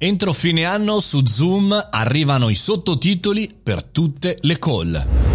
Entro fine anno su Zoom arrivano i sottotitoli per tutte le call.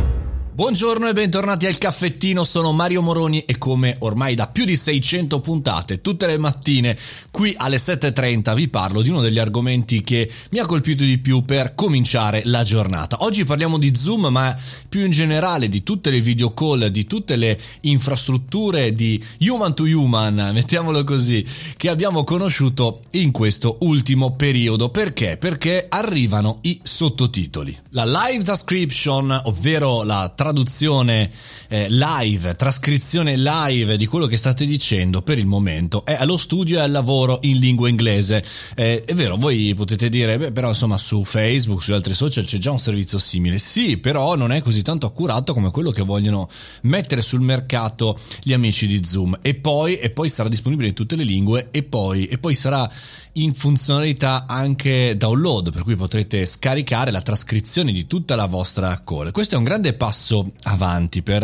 Buongiorno e bentornati al caffettino, sono Mario Moroni e come ormai da più di 600 puntate, tutte le mattine, qui alle 7.30 vi parlo di uno degli argomenti che mi ha colpito di più per cominciare la giornata. Oggi parliamo di Zoom, ma più in generale di tutte le video call, di tutte le infrastrutture di human to human, mettiamolo così, che abbiamo conosciuto in questo ultimo periodo. Perché? Perché arrivano i sottotitoli. La live transcription, ovvero la traduzione eh, live, trascrizione live di quello che state dicendo per il momento è allo studio e al lavoro in lingua inglese. Eh, è vero, voi potete dire, beh, però insomma su Facebook, sugli altri social c'è già un servizio simile. Sì, però non è così tanto accurato come quello che vogliono mettere sul mercato gli amici di Zoom. E poi, e poi sarà disponibile in tutte le lingue e poi, e poi sarà in funzionalità anche download, per cui potrete scaricare la trascrizione di tutta la vostra call. Questo è un grande passo avanti per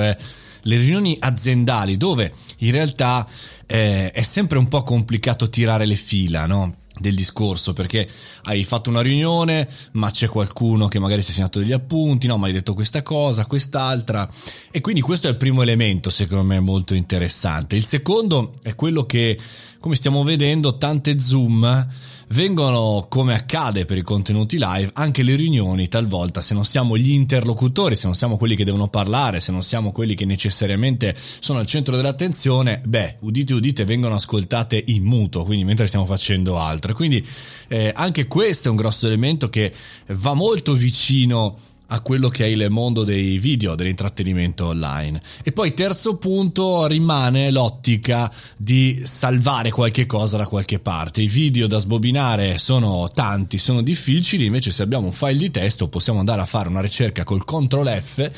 le riunioni aziendali dove in realtà eh, è sempre un po' complicato tirare le fila, no? Del discorso perché hai fatto una riunione ma c'è qualcuno che magari si è segnato degli appunti no ma hai detto questa cosa quest'altra e quindi questo è il primo elemento secondo me molto interessante il secondo è quello che come stiamo vedendo tante zoom vengono, come accade per i contenuti live, anche le riunioni talvolta, se non siamo gli interlocutori, se non siamo quelli che devono parlare, se non siamo quelli che necessariamente sono al centro dell'attenzione, beh, udite udite, vengono ascoltate in muto, quindi mentre stiamo facendo altro. Quindi eh, anche questo è un grosso elemento che va molto vicino a quello che è il mondo dei video, dell'intrattenimento online. E poi terzo punto rimane l'ottica di salvare qualche cosa da qualche parte. I video da sbobinare sono tanti, sono difficili, invece se abbiamo un file di testo possiamo andare a fare una ricerca col CTRL F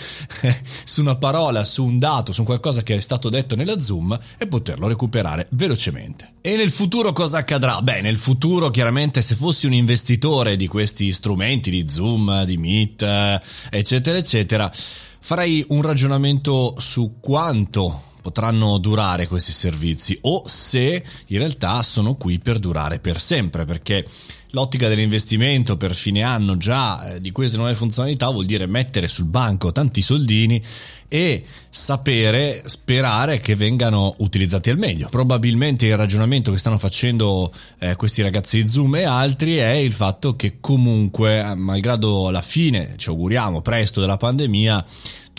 su una parola, su un dato, su qualcosa che è stato detto nella Zoom e poterlo recuperare velocemente. E nel futuro cosa accadrà? Beh, nel futuro chiaramente se fossi un investitore di questi strumenti di Zoom, di Meet, eccetera, eccetera, farei un ragionamento su quanto potranno durare questi servizi o se in realtà sono qui per durare per sempre perché l'ottica dell'investimento per fine anno già eh, di queste nuove funzionalità vuol dire mettere sul banco tanti soldini e sapere, sperare che vengano utilizzati al meglio. Probabilmente il ragionamento che stanno facendo eh, questi ragazzi di Zoom e altri è il fatto che comunque, malgrado la fine, ci auguriamo presto della pandemia,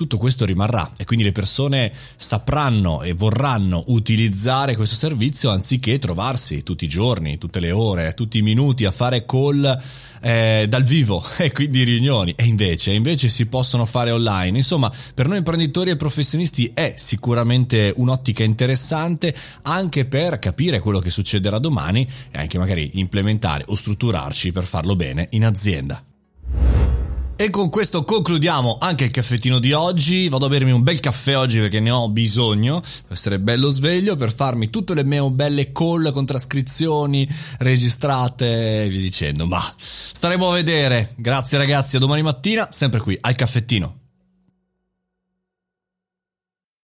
tutto questo rimarrà e quindi le persone sapranno e vorranno utilizzare questo servizio anziché trovarsi tutti i giorni, tutte le ore, tutti i minuti a fare call eh, dal vivo e quindi riunioni e invece, invece si possono fare online. Insomma, per noi imprenditori e professionisti è sicuramente un'ottica interessante anche per capire quello che succederà domani e anche magari implementare o strutturarci per farlo bene in azienda. E con questo concludiamo anche il caffettino di oggi. Vado a bermi un bel caffè oggi perché ne ho bisogno per essere bello sveglio, per farmi tutte le mie belle call con trascrizioni registrate e via dicendo. Ma staremo a vedere. Grazie ragazzi, a domani mattina, sempre qui al caffettino.